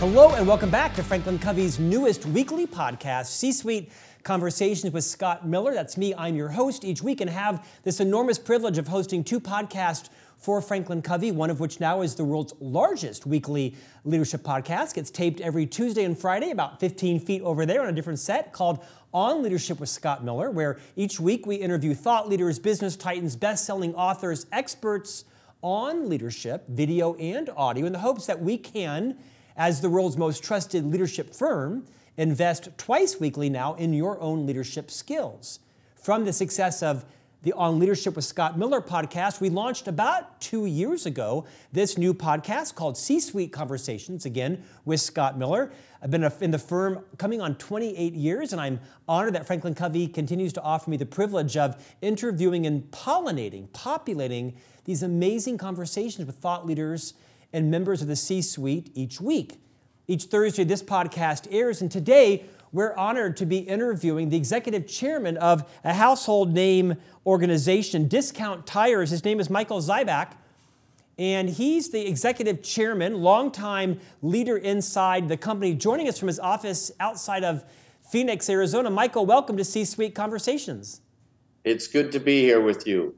Hello, and welcome back to Franklin Covey's newest weekly podcast, C Suite Conversations with Scott Miller. That's me, I'm your host each week, and have this enormous privilege of hosting two podcasts for Franklin Covey, one of which now is the world's largest weekly leadership podcast. Gets taped every Tuesday and Friday, about 15 feet over there on a different set called On Leadership with Scott Miller, where each week we interview thought leaders, business titans, best selling authors, experts on leadership, video and audio, in the hopes that we can as the world's most trusted leadership firm, invest twice weekly now in your own leadership skills. From the success of the On Leadership with Scott Miller podcast, we launched about two years ago this new podcast called C Suite Conversations, again with Scott Miller. I've been in the firm coming on 28 years, and I'm honored that Franklin Covey continues to offer me the privilege of interviewing and pollinating, populating these amazing conversations with thought leaders and members of the C suite each week. Each Thursday, this podcast airs, and today we're honored to be interviewing the executive chairman of a household name organization, Discount Tires. His name is Michael Zuieback, and he's the executive chairman, longtime leader inside the company, joining us from his office outside of Phoenix, Arizona. Michael, welcome to C Suite Conversations. It's good to be here with you.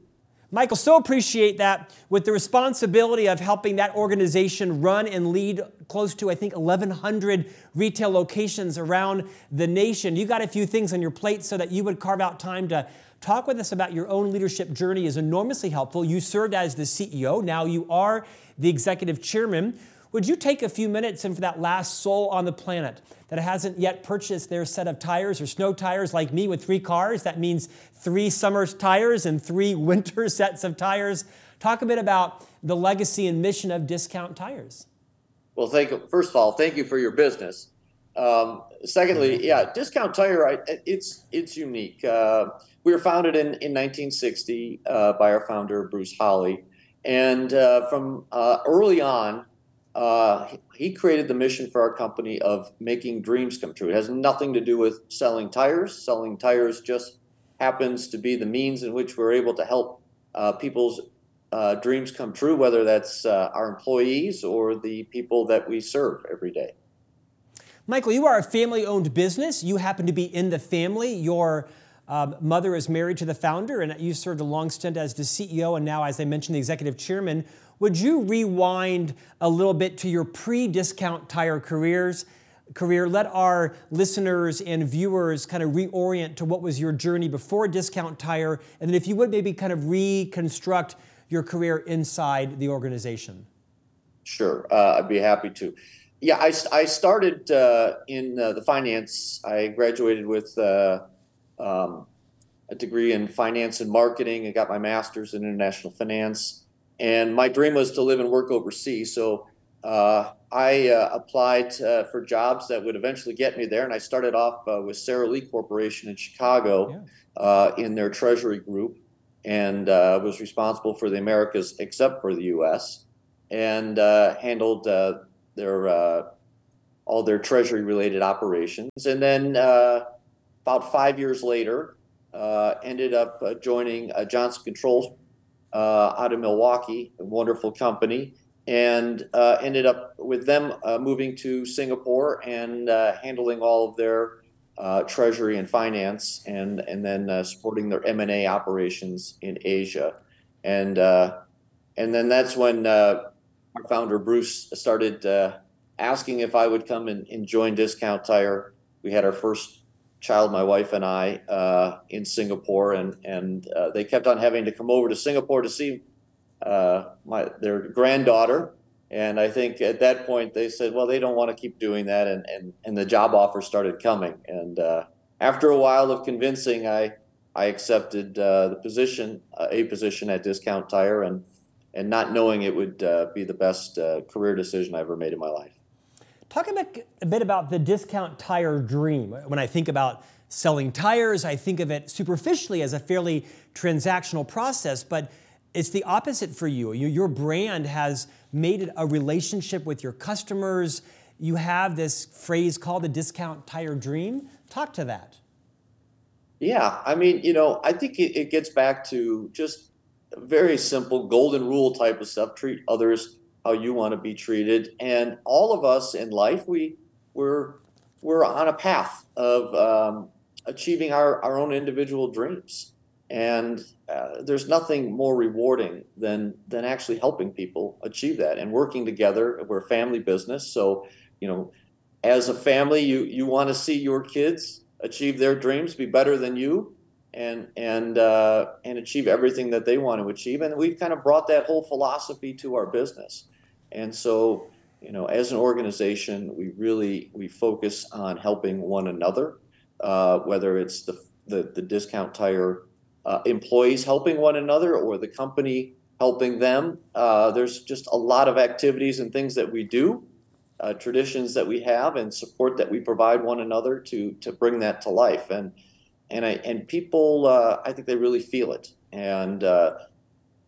Michael, so appreciate that with the responsibility of helping that organization run and lead close to, I think, 1,100 retail locations around the nation. You got a few things on your plate so that you would carve out time to talk with us about your own leadership journey is enormously helpful. You served as the CEO, now you are the executive chairman. Would you take a few minutes and for that last soul on the planet that hasn't yet purchased their set of tires or snow tires like me with three cars, that means three summer tires and three winter sets of tires, talk a bit about the legacy and mission of Discount Tires. Well, thank you. First of all, thank you for your business. Um, secondly, yeah, Discount Tire, it's it's unique. Uh, we were founded in, in 1960 uh, by our founder Bruce Halle, and uh, from uh, early on, uh, he created the mission for our company of making dreams come true. It has nothing to do with selling tires. Selling tires just happens to be the means in which we're able to help uh, people's uh, dreams come true, whether that's uh, our employees or the people that we serve every day. Michael, you are a family owned business. You happen to be in the family. Your um, mother is married to the founder, and you served a long stint as the CEO and now, as I mentioned, the executive chairman. Would you rewind a little bit to your pre-discount tire careers? Career. Let our listeners and viewers kind of reorient to what was your journey before Discount Tire, and then if you would maybe kind of reconstruct your career inside the organization. Sure, uh, I'd be happy to. Yeah, I, I started uh, in uh, the finance. I graduated with uh, um, a degree in finance and marketing. I got my master's in international finance and my dream was to live and work overseas. So uh, I uh, applied uh, for jobs that would eventually get me there, and I started off uh, with Sara Lee Corporation in Chicago yeah. Uh, in their treasury group, and uh, was responsible for the Americas except for the U.S. and handled their all their treasury related operations. And then about five years later, ended up joining Johnson Controls uh, out of Milwaukee, a wonderful company, and uh, ended up with them uh, moving to Singapore and uh, handling all of their uh, treasury and finance, and and then uh, supporting their M and A operations in Asia, and and then that's when our founder Bruce started asking if I would come and, and join Discount Tire. We had our first child, my wife and I, uh, in Singapore, and and uh, they kept on having to come over to Singapore to see uh, my their granddaughter. And I think at that point they said, well, they don't want to keep doing that, and and and the job offer started coming. And uh, after a while of convincing, I I accepted uh, the position, uh, a position at Discount Tire, and and not knowing it would be the best career decision I ever made in my life. Talk a bit, a bit about the discount tire dream. When I think about selling tires, I think of it superficially as a fairly transactional process, but it's the opposite for you. Your brand has made it a relationship with your customers. You have this phrase called the discount tire dream. Talk to that. Yeah, I mean, you know, I think it, it gets back to just very simple golden rule type of stuff. Treat others how you want to be treated. And all of us in life, we we're we're on a path of um, achieving our, our own individual dreams. And uh, there's nothing more rewarding than than actually helping people achieve that and working together. We're a family business, so you know, as a family, you you want to see your kids achieve their dreams, be better than you, and and uh, and achieve everything that they want to achieve. And we've kind of brought that whole philosophy to our business. And so, you know, as an organization, we really we focus on helping one another, uh, whether it's the the, the discount tire uh, employees helping one another or the company helping them. Uh, there's just a lot of activities and things that we do, uh, traditions that we have, and support that we provide one another to to bring that to life. And and I and people, uh, I think they really feel it. And uh,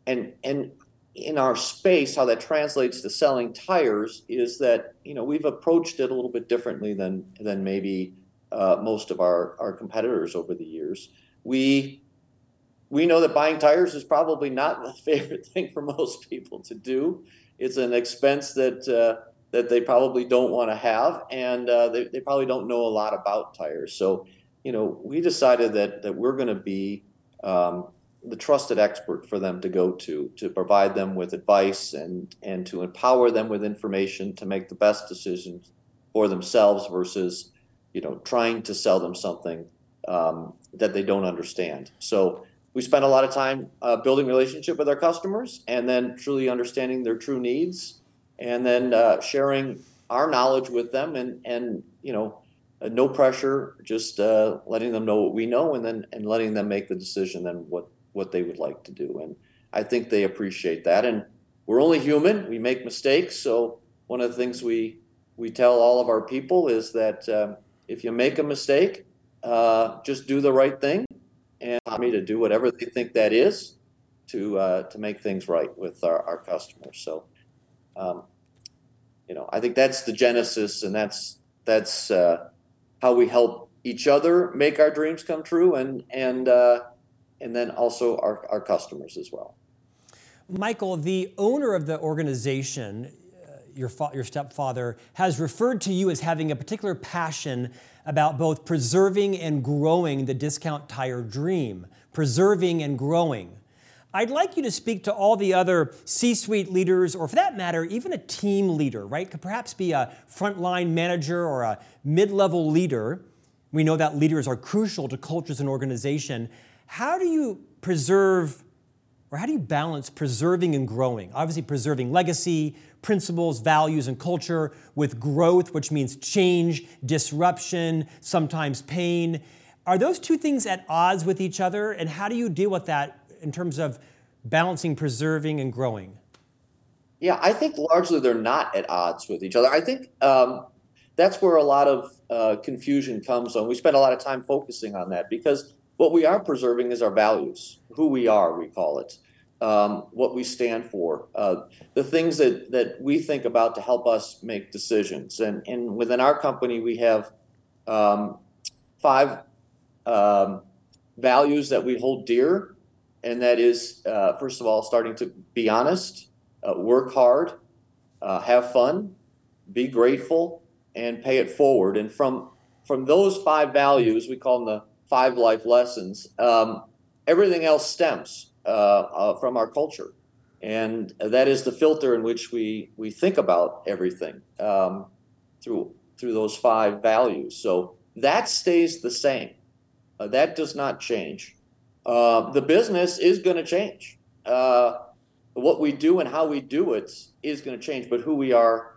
and and in our space, how that translates to selling tires is that you know we've approached it a little bit differently than than maybe uh, most of our our competitors over the years. We we know that buying tires is probably not the favorite thing for most people to do. It's an expense that uh, that they probably don't want to have, and uh, they, they probably don't know a lot about tires. So, you know, we decided that that we're going to be um, the trusted expert for them to go to to provide them with advice and and to empower them with information to make the best decisions for themselves versus, you know, trying to sell them something um, that they don't understand. So we spend a lot of time uh, building relationship with our customers and then truly understanding their true needs and then uh, sharing our knowledge with them and and you know uh, no pressure just uh, letting them know what we know and then and letting them make the decision then what what they would like to do. And i think they appreciate that. And we're only human. We make mistakes. So one of the things we we tell all of our people is that um, if you make a mistake uh, just do the right thing and allow me to do whatever they think that is to uh, to make things right with our, our customers. So, um, you know, I think that's the genesis, and that's that's uh, how we help each other make our dreams come true, and and uh, and then also our, our customers as well. Michael, the owner of the organization, uh, your fa- your stepfather, has referred to you as having a particular passion about both preserving and growing the discount tire dream, preserving and growing. I'd like you to speak to all the other C suite leaders, or for that matter, even a team leader, right? Could perhaps be a frontline manager or a mid level leader. We know that leaders are crucial to cultures and organization. How do you preserve or how do you balance preserving and growing? Obviously, preserving legacy, principles, values, and culture with growth, which means change, disruption, sometimes pain. Are those two things at odds with each other? And how do you deal with that in terms of balancing preserving and growing? Yeah, I think largely they're not at odds with each other. I think um, that's where a lot of uh, confusion comes on. We spend a lot of time focusing on that because what we are preserving is our values, who we are, we call it um, what we stand for, uh, the things that, that we think about to help us make decisions. And, and within our company, we have um, five um, values that we hold dear. And that is, uh, first of all, starting to be honest, uh, work hard, uh, have fun, be grateful, and pay it forward. And from from those five values, we call them the five life lessons. Um, everything else stems. Uh, uh, from our culture. And that is the filter in which we, we think about everything um, through, through those five values. So that stays the same. Uh, that does not change. Uh, the business is going to change. Uh, what we do and how we do it is going to change, but who we are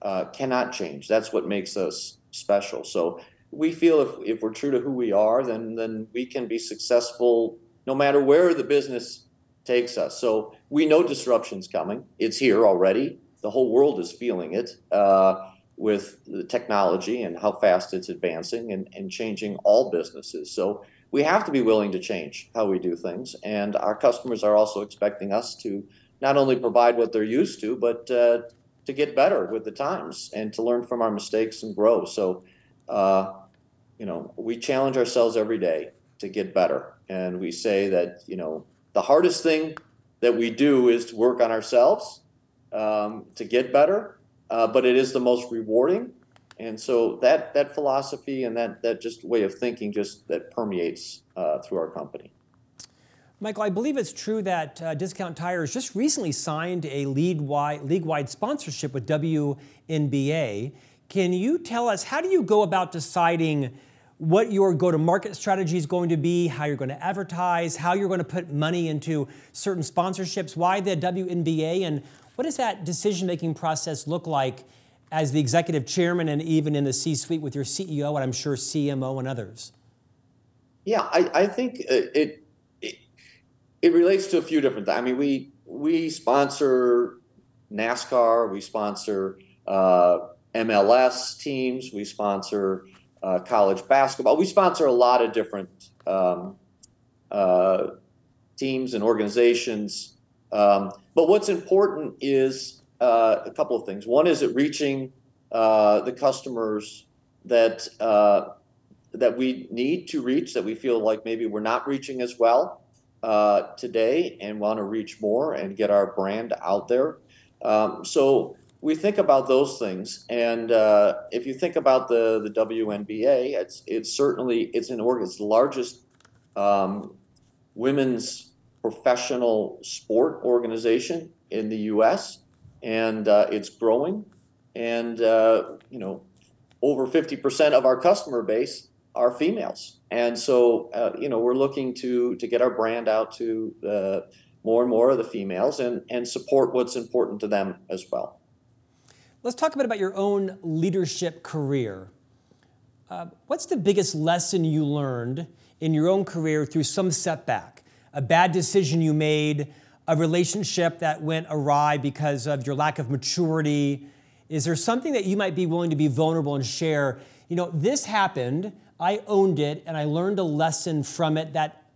uh, cannot change. That's what makes us special. So we feel if, if we're true to who we are, then then we can be successful no matter where the business takes us. So we know disruption's coming. It's here already. The whole world is feeling it uh, with the technology and how fast it's advancing and, and changing all businesses. So we have to be willing to change how we do things. And our customers are also expecting us to not only provide what they're used to, but uh, to get better with the times and to learn from our mistakes and grow. So, uh, you know, we challenge ourselves every day to get better. And we say that, you know, the hardest thing that we do is to work on ourselves. um, to get better, uh, but it is the most rewarding. And so that that philosophy and that that just way of thinking just that permeates uh, through our company. Michael, I believe it's true that uh, Discount Tires just recently signed a league-wide, league-wide sponsorship with WNBA. Can you tell us how do you go about deciding what your go-to-market strategy is going to be, how you're going to advertise, how you're going to put money into certain sponsorships, why the WNBA, and what does that decision-making process look like as the executive chairman and even in the C-suite with your CEO and I'm sure CMO and others? Yeah, I, I think it it relates to a few different things. I mean, we we sponsor NASCAR, we sponsor uh, MLS teams, we sponsor uh, college basketball, we sponsor a lot of different um, uh, teams and organizations. Um, but what's important is uh, a couple of things. One is it reaching uh, the customers that uh, that we need to reach, that we feel like maybe we're not reaching as well uh, today and want to reach more and get our brand out there. Um, so we think about those things, and uh, if you think about the the WNBA, it's it's certainly it's an org it's the largest um, women's professional sport organization in the U.S. and uh, it's growing, and uh, you know over 50% of our customer base are females, and so uh, you know we're looking to to get our brand out to uh, more and more of the females and and support what's important to them as well. Let's talk a bit about your own leadership career. Uh, what's the biggest lesson you learned in your own career through some setback, a bad decision you made, a relationship that went awry because of your lack of maturity? Is there something that you might be willing to be vulnerable and share? You know, this happened. I owned it and I learned a lesson from it that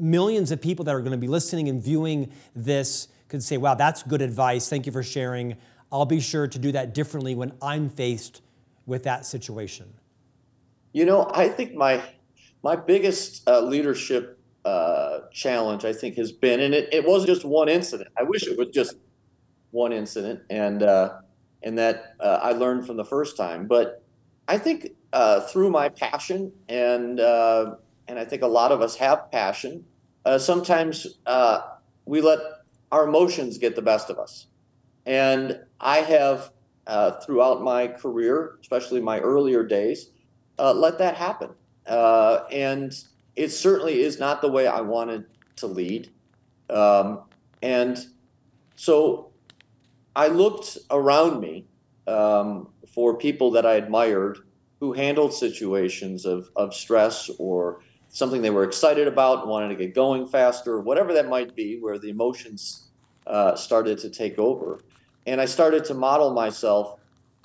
millions of people that are going to be listening and viewing this could say, wow, that's good advice. Thank you for sharing. I'll be sure to do that differently when I'm faced with that situation. You know, I think my my biggest uh, leadership uh, challenge, I think, has been, and it, it wasn't just one incident. I wish it was just one incident, and uh, and that uh, I learned from the first time. But I think uh, through my passion, and uh, and I think a lot of us have passion. Sometimes we let our emotions get the best of us, and I have uh, throughout my career, especially my earlier days, uh, let that happen. and it certainly is not the way I wanted to lead, um, and so I looked around me um, for people that I admired who handled situations of, of stress or something they were excited about, wanted to get going faster, whatever that might be, where the emotions uh, started to take over. And I started to model myself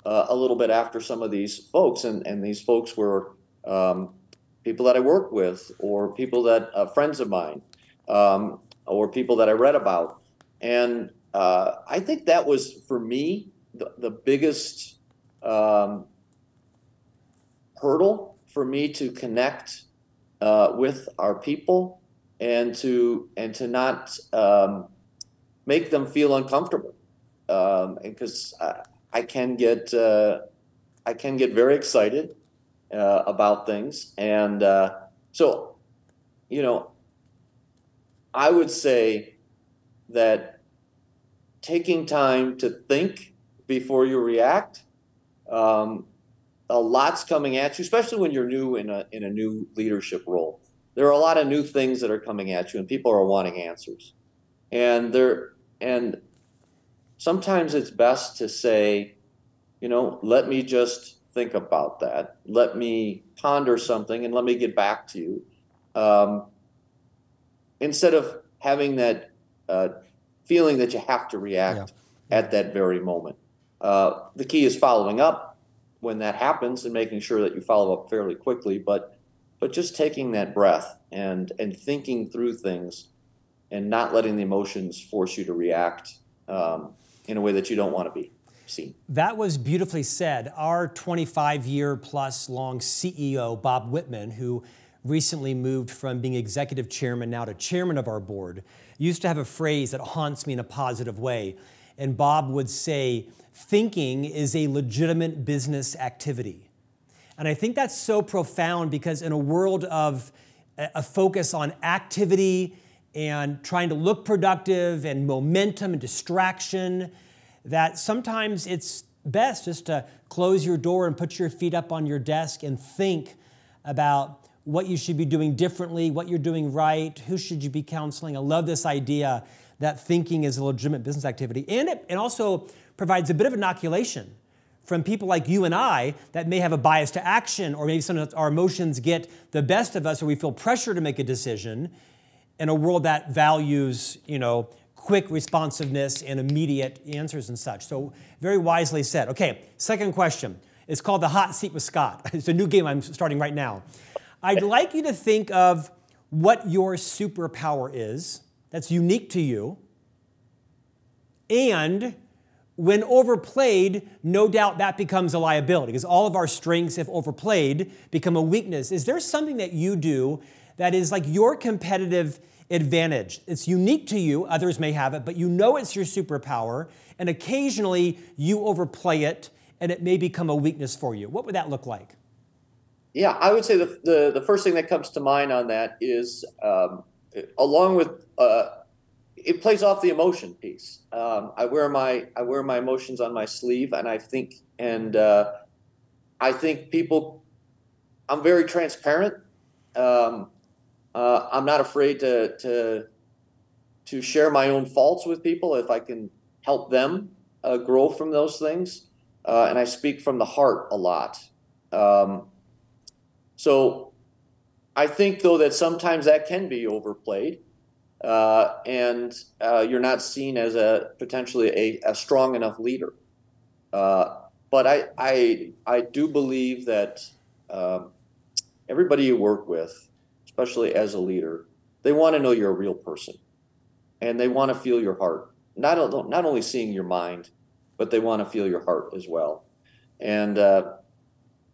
uh, a little bit after some of these folks, and, and these folks were um, people that I worked with, or people that uh, friends of mine, um, or people that I read about. And uh, I think that was for me the, the biggest um, hurdle for me to connect uh, with our people and to and to not um, make them feel uncomfortable because um, I, I, can get uh, I can get very excited uh, about things and uh, so you know I would say that taking time to think before you react um, a lot's coming at you, especially when you're new in a in a new leadership role. There are a lot of new things that are coming at you, and people are wanting answers. And there and sometimes it's best to say, you know, let me just think about that. Let me ponder something, and let me get back to you. Um, instead of having that uh, feeling that you have to react yeah. at that very moment. Uh, the key is following up when that happens and making sure that you follow up fairly quickly. But but just taking that breath and and thinking through things and not letting the emotions force you to react um, in a way that you don't want to be seen. That was beautifully said. Our 25 year plus long CEO, Bob Whitman, who recently moved from being executive chairman now to chairman of our board, used to have a phrase that haunts me in a positive way. and Bob would say, thinking is a legitimate business activity. And I think that's so profound because in a world of a focus on activity and trying to look productive and momentum and distraction, that sometimes it's best just to close your door and put your feet up on your desk and think about what you should be doing differently, what you're doing right, who should you be counseling. I love this idea that thinking is a legitimate business activity. And it, it also provides a bit of inoculation from people like you and I that may have a bias to action, or maybe sometimes our emotions get the best of us, or we feel pressure to make a decision in a world that values, you know, quick responsiveness and immediate answers and such. So, very wisely said. Okay, second question. It's called the hot seat with Scott. It's a new game I'm starting right now. I'd like you to think of what your superpower is that's unique to you, and when overplayed, no doubt that becomes a liability because all of our strengths, if overplayed, become a weakness. Is there something that you do that is like your competitive advantage? It's unique to you, others may have it, but you know it's your superpower, and occasionally you overplay it and it may become a weakness for you. What would that look like? Yeah, I would say the, the, the first thing that comes to mind on that is um, along with uh, it plays off the emotion piece. Um, I wear my I wear my emotions on my sleeve, and I think and uh, I think people. I'm very transparent. Um, uh, I'm not afraid to to to share my own faults with people if I can help them uh, grow from those things. Uh, and I speak from the heart a lot. Um, so I think though that sometimes that can be overplayed uh, and uh, you're not seen as a potentially a, a strong enough leader. Uh, but I, I, I do believe that um, everybody you work with, especially as a leader, they want to know you're a real person, and they want to feel your heart. Not not only seeing your mind, but they want to feel your heart as well. And uh,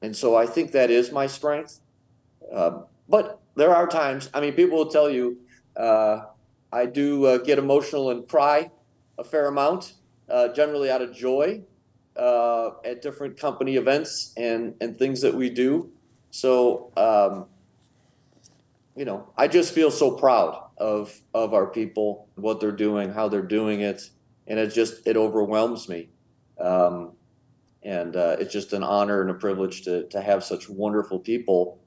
and so I think that is my strength. Uh, but there are times. I mean, people will tell you. Uh, I do uh, get emotional and cry a fair amount, uh, generally out of joy uh, at different company events and, and things that we do. So, um, you know, I just feel so proud of of our people, what they're doing, how they're doing it, and it just it overwhelms me. Um, and uh, it's just an honor and a privilege to to have such wonderful people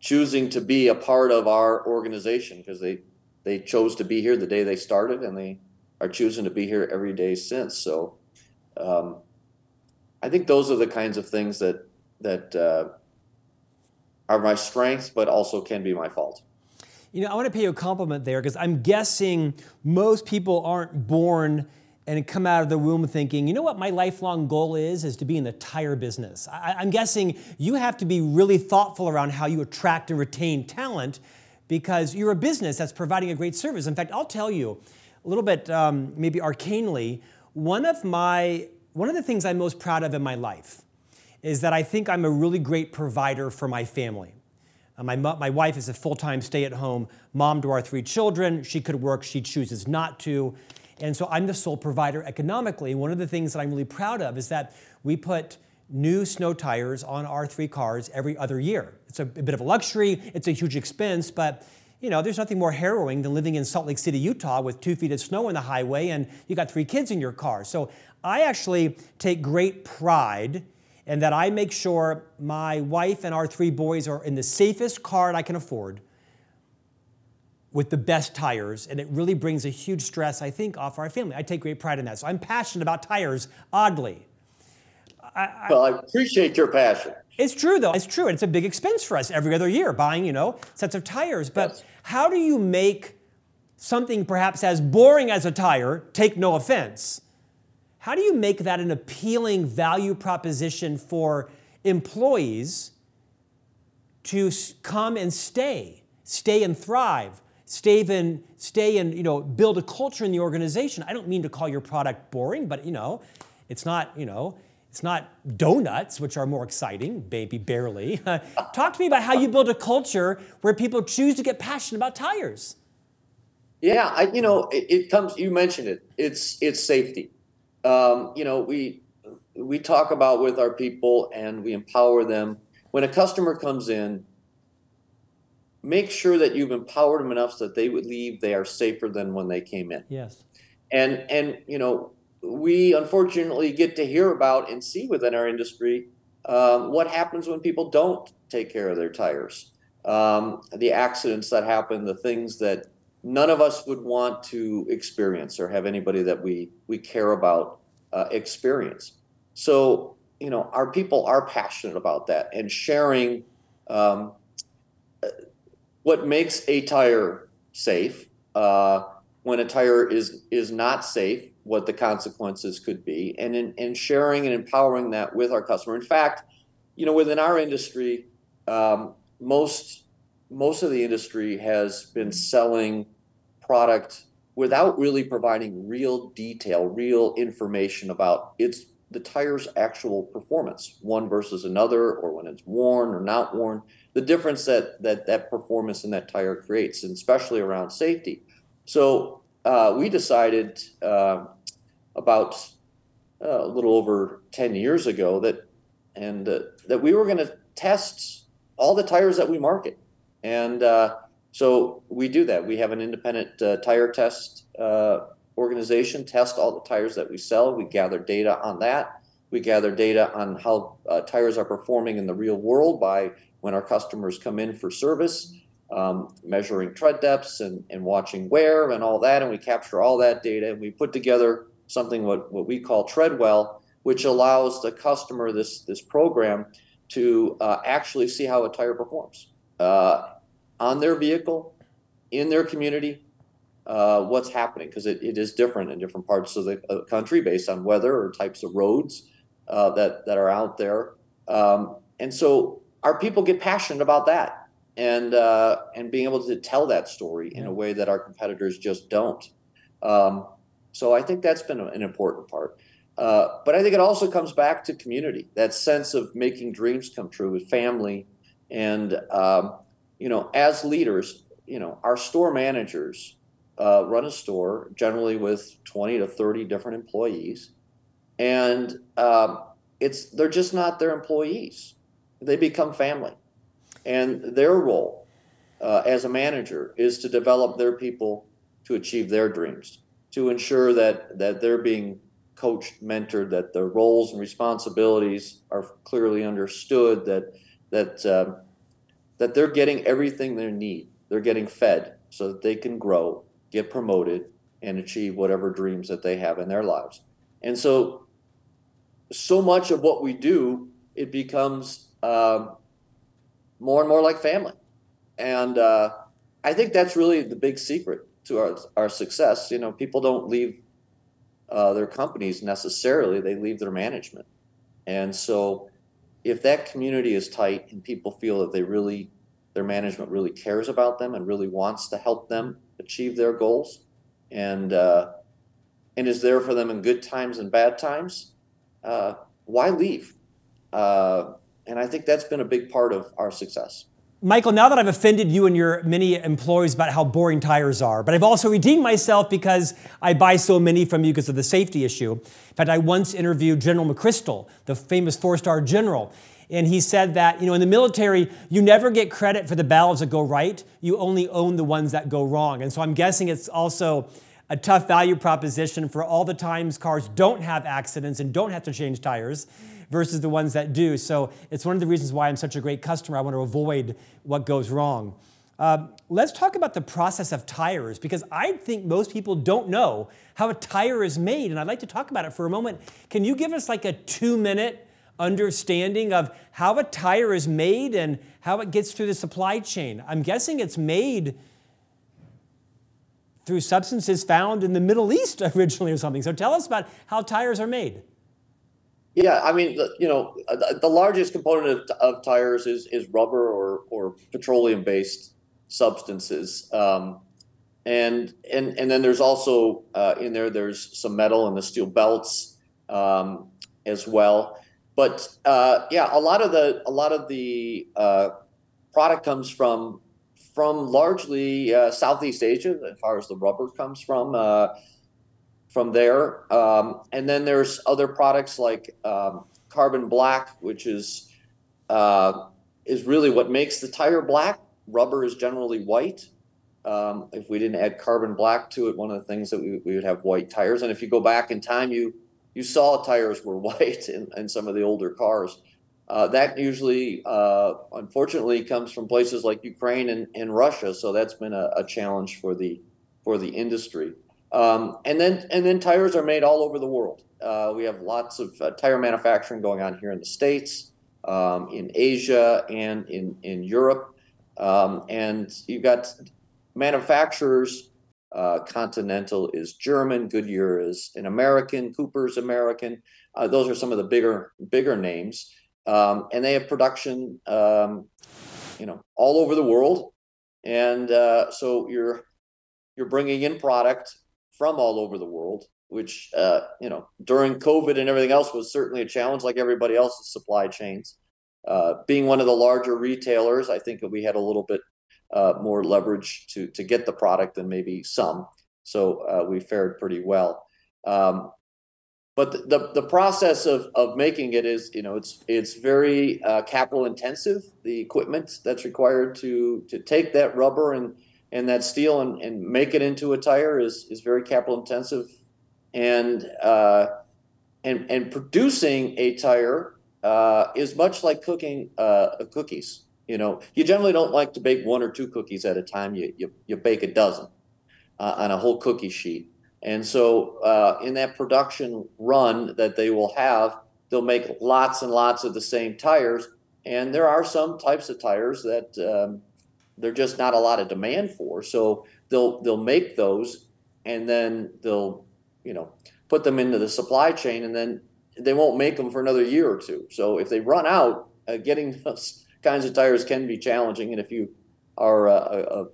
choosing to be a part of our organization because they they chose to be here the day they started, and they are choosing to be here every day since. So, um, I think those are the kinds of things that that uh, are my strengths, but also can be my fault. You know, I want to pay you a compliment there because I'm guessing most people aren't born and come out of the womb thinking, you know what my lifelong goal is, is to be in the tire business. I, am guessing you have to be really thoughtful around how you attract and retain talent because you're a business that's providing a great service. In fact, I'll tell you a little bit, um, maybe arcanely, one of my one of the things I'm most proud of in my life is that I think I'm a really great provider for my family. Uh, my, my wife is a full time stay at home mom to our three children. She could work, she chooses not to. And so I'm the sole provider economically. One of the things that I'm really proud of is that we put new snow tires on our three cars every other year. It's a, a bit of a luxury, it's a huge expense, but you know, there's nothing more harrowing than living in Salt Lake City, Utah with two feet of snow on the highway and you got three kids in your car. So I actually take great pride in that I make sure my wife and our three boys are in the safest car I can afford with the best tires, and it really brings a huge stress, I think, off our family. I take great pride in that. So I'm passionate about tires, oddly. I, well, I appreciate your passion. It's true, though. It's true. And it's a big expense for us every other year buying, you know, sets of tires. But yes. how do you make something perhaps as boring as a tire, take no offense, how do you make that an appealing value proposition for employees to come and stay, stay and thrive, stay and stay and you know build a culture in the organization? I don't mean to call your product boring, but you know, it's not you know it's not donuts, which are more exciting, maybe barely. Talk to me about how you build a culture where people choose to get passionate about tires. Yeah, I, you know, it, it comes. You mentioned it. It's it's safety. Um, you know, we we talk about with our people and we empower them. When a customer comes in, make sure that you've empowered them enough so that they would leave they are safer than when they came in. Yes. And and you know, we unfortunately get to hear about and see within our industry um, what happens when people don't take care of their tires, um, the accidents that happen, the things that none of us would want to experience or have anybody that we we care about uh, experience. So you know, our people are passionate about that and sharing um, what makes a tire safe. Uh, when a tire is is not safe, what the consequences could be, and in, in sharing and empowering that with our customer. In fact, you know, within our industry, um, most most of the industry has been selling product without really providing real detail, real information about its the tire's actual performance, one versus another, or when it's worn or not worn, the difference that that that performance in that tire creates, and especially around safety. So uh, we decided uh, about uh, a little over ten years ago that and uh, that we were going to test all the tires that we market, and uh, so we do that. We have an independent uh, tire test organization test all the tires that we sell. We gather data on that. We gather data on how uh, tires are performing in the real world by when our customers come in for service, um, measuring tread depths and, and watching wear and all that. And we capture all that data and we put together something what, what we call Treadwell, which allows the customer this, this program to uh, actually see how a tire performs uh, on their vehicle, in their community, uh, what's happening because it, it is different in different parts of the uh, country based on weather or types of roads uh, that, that are out there. Um, and so our people get passionate about that and, uh, and being able to tell that story in a way that our competitors just don't. Um, so I think that's been an important part. Uh, but I think it also comes back to community, that sense of making dreams come true with family. And, um, you know, as leaders, you know, our store managers uh, run a store generally with 20 to 30 different employees. And um, it's they're just not their employees. They become family. And their role uh, as a manager is to develop their people to achieve their dreams to ensure that that they're being coached mentored that their roles and responsibilities are clearly understood that that um, that they're getting everything they need they're getting fed so that they can grow get promoted, and achieve whatever dreams that they have in their lives. And so, so much of what we do, it becomes um, more and more like family. And uh, I think that's really the big secret to our, our success. You know, people don't leave uh, their companies necessarily, they leave their management. And so, if that community is tight and people feel that they really, their management really cares about them and really wants to help them achieve their goals and uh, and is there for them in good times and bad times, uh, why leave? Uh, and I think that's been a big part of our success. Michael, now that I've offended you and your many employees about how boring tires are, but I've also redeemed myself because I buy so many from you because of the safety issue. In fact, I once interviewed General McChrystal, the famous four star general, and he said that, you know, in the military, you never get credit for the battles that go right. You only own the ones that go wrong. And so I'm guessing it's also a tough value proposition for all the times cars don't have accidents and don't have to change tires versus the ones that do. So it's one of the reasons why I'm such a great customer. I want to avoid what goes wrong. Uh, let's talk about the process of tires because I think most people don't know how a tire is made, and I'd like to talk about it for a moment. Can you give us like a two minute understanding of how a tire is made and how it gets through the supply chain. I'm guessing it's made through substances found in the Middle East originally or something. So tell us about how tires are made. Yeah, I mean, you know, the largest component of, of tires is, is rubber or, or petroleum based substances. Um, and, and, and then there's also uh, in there, there's some metal and the steel belts um, as well. But uh, yeah, a lot of the a lot of the uh, product comes from from largely uh, Southeast Asia, as far as the rubber comes from. Uh, from there. Um, and then there's other products like um, carbon black, which is uh, is really what makes the tire black. Rubber is generally white. Um, if we didn't add carbon black to it, one of the things that we, we would have white tires. And if you go back in time, you you saw tires were white in, in some of the older cars. Uh, that usually, uh, unfortunately, comes from places like Ukraine and, and Russia. So that's been a, a challenge for the for the industry. Um, and then and then tires are made all over the world. Uh, we have lots of uh, tire manufacturing going on here in the states, um, in Asia, and in in Europe. Um, and you've got manufacturers. Uh, Continental is German. Goodyear is an American. Cooper's American. Uh, those are some of the bigger bigger names um, and they have production, um, you know, all over the world. And uh, so you're you're bringing in product from all over the world, which uh, you know during COVID and everything else was certainly a challenge, like everybody else's supply chains. Uh, being one of the larger retailers, I think that we had a little bit uh, more leverage to to get the product than maybe some. So uh, we fared pretty well. Um, but the, the, the, process of, of making it is you know it's it's very uh, capital intensive the equipment that's required to to take that rubber and and that steel and, and make it into a tire is is very capital intensive. And uh, and and producing a tire uh, is much like cooking uh, cookies. You know you generally don't like to bake one or two cookies at a time. You you, you bake a dozen uh, on a whole cookie sheet and so, uh, in that production run that they will have, they'll make lots and lots of the same tires. And there are some types of tires that um, they're just not a lot of demand for. So they'll they'll make those, and then they'll you know put them into the supply chain, and then they won't make them for another year or two. So if they run out, uh, getting those kinds of tires can be challenging. And if you are a, a,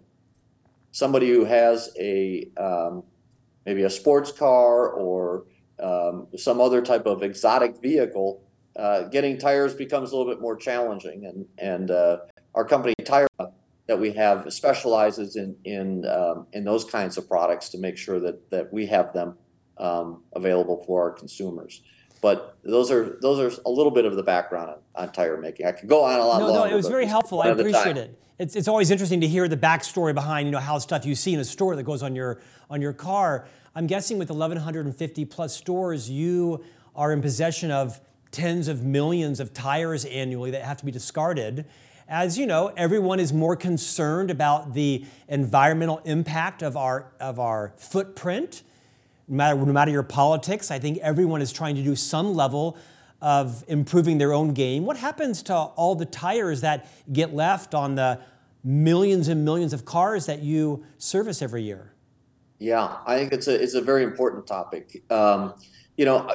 somebody who has a um, maybe a sports car or um, some other type of exotic vehicle, uh, getting tires becomes a little bit more challenging. And and uh, our company Tire that we have specializes in in um, in those kinds of products to make sure that that we have them um, available for our consumers. But those are those are a little bit of the background on, on tire making. I could go on a lot no, longer. No, it was very helpful. I appreciate it. It's, it's always interesting to hear the backstory behind you know how stuff you see in a store that goes on your on your car. I'm guessing with 1,150 plus stores, you are in possession of tens of millions of tires annually that have to be discarded. As you know, everyone is more concerned about the environmental impact of our, of our footprint. No matter, no matter your politics, I think everyone is trying to do some level of improving their own game. What happens to all the tires that get left on the millions and millions of cars that you service every year? Yeah, I think it's a it's a very important topic. Um, you know,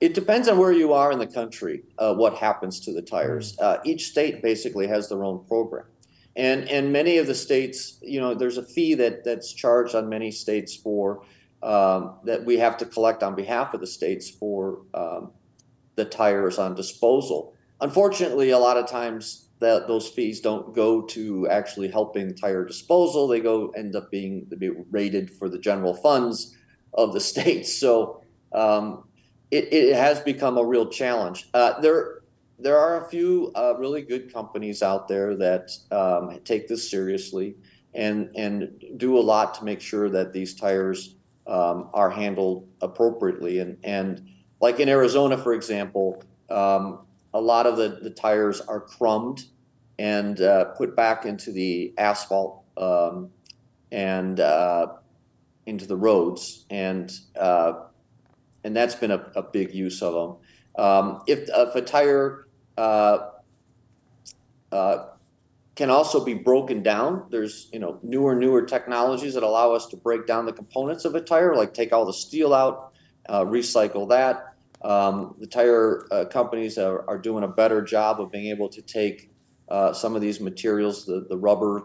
it depends on where you are in the country. Uh, what happens to the tires? Mm. Uh, each state basically has their own program, and and many of the states, you know, there's a fee that that's charged on many states for um, that we have to collect on behalf of the states for um, the tires on disposal. Unfortunately, a lot of times that those fees don't go to actually helping tire disposal. They go end up being be rated for the general funds of the states. So um, it, it has become a real challenge. Uh, there there are a few uh, really good companies out there that um, take this seriously and and do a lot to make sure that these tires um, are handled appropriately. And and like in Arizona, for example. Um, a lot of the, the tires are crumbed and uh, put back into the asphalt um, and uh, into the roads, and uh, and that's been a, a, big use of them. Um, if, if, a tire uh, uh, can also be broken down, there's you know newer newer technologies that allow us to break down the components of a tire, like take all the steel out, uh, recycle that. Um, the tire uh, companies are, are, doing a better job of being able to take uh, some of these materials, the, the rubber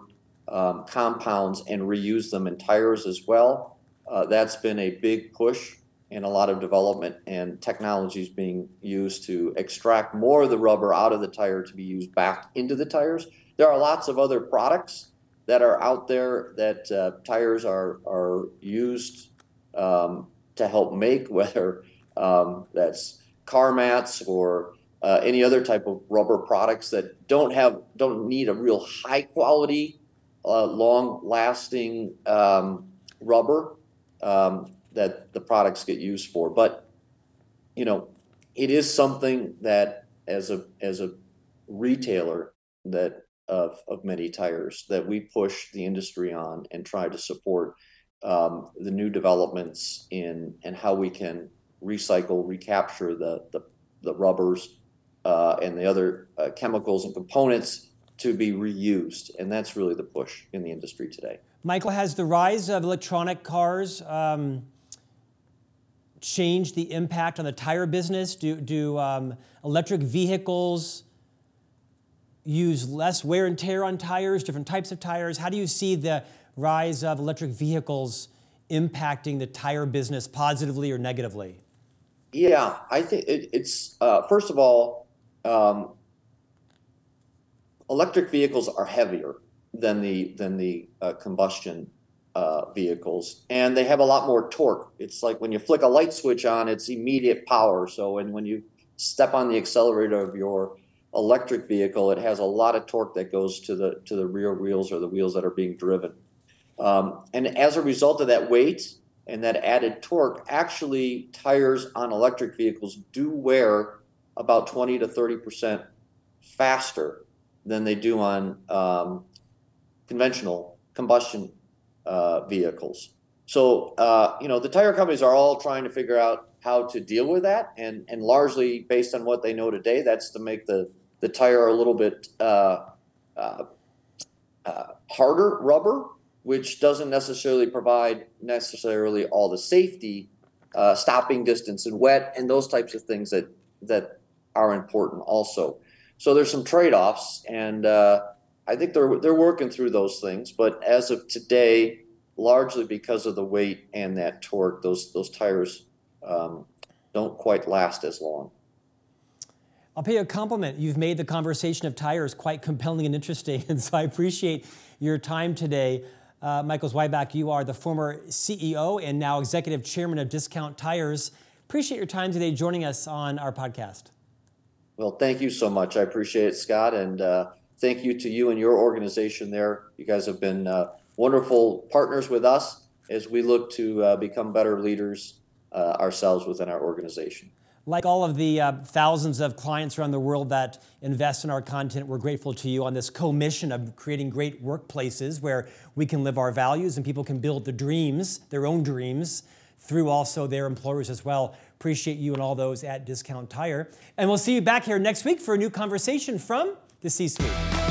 um, compounds, and reuse them in tires as well. Uh, that's been a big push and a lot of development and technologies being used to extract more of the rubber out of the tire to be used back into the tires. There are lots of other products that are out there that uh, tires are, are used um, to help make, whether um, that's car mats or uh, any other type of rubber products that don't have don't need a real high quality, uh, long lasting um, rubber um, that the products get used for. But you know, it is something that as a as a retailer that of of many tires that we push the industry on and try to support um, the new developments in and how we can recycle, recapture the the, the rubbers uh, and the other uh, chemicals and components to be reused, and that's really the push in the industry today. Michael, has the rise of electronic cars um, changed the impact on the tire business? Do do um, electric vehicles use less wear and tear on tires, different types of tires? How do you see the rise of electric vehicles impacting the tire business positively or negatively? Yeah, I think it, it's uh, first of all, um, electric vehicles are heavier than the than the uh, combustion uh, vehicles, and they have a lot more torque. It's like when you flick a light switch on, it's immediate power. So, and when you step on the accelerator of your electric vehicle, it has a lot of torque that goes to the to the rear wheels or the wheels that are being driven. Um, and as a result of that weight and that added torque, actually tires on electric vehicles do wear about 20 to 30 percent faster than they do on um, conventional combustion uh, vehicles. So uh, you know the tire companies are all trying to figure out how to deal with that, and and largely based on what they know today, that's to make the the tire a little bit uh, uh, uh harder rubber which doesn't necessarily provide necessarily all the safety, uh, stopping distance and wet, and those types of things that that are important also. So there's some trade-offs, and uh, I think they're they're working through those things. But as of today, largely because of the weight and that torque, those those tires um, don't quite last as long. I'll pay you a compliment. You've made the conversation of tires quite compelling and interesting, and so I appreciate your time today. Uh, Michael Zuieback, you are the former CEO and now executive chairman of Discount Tires. Appreciate your time today joining us on our podcast. Well, thank you so much. I appreciate it, Scott. And uh, thank you to you and your organization there. You guys have been uh, wonderful partners with us as we look to uh, become better leaders uh, ourselves within our organization. Like all of the uh, thousands of clients around the world that invest in our content, we're grateful to you on this co mission of creating great workplaces where we can live our values and people can build the dreams, their own dreams, through also their employers as well. Appreciate you and all those at Discount Tire. And we'll see you back here next week for a new conversation from the C Suite.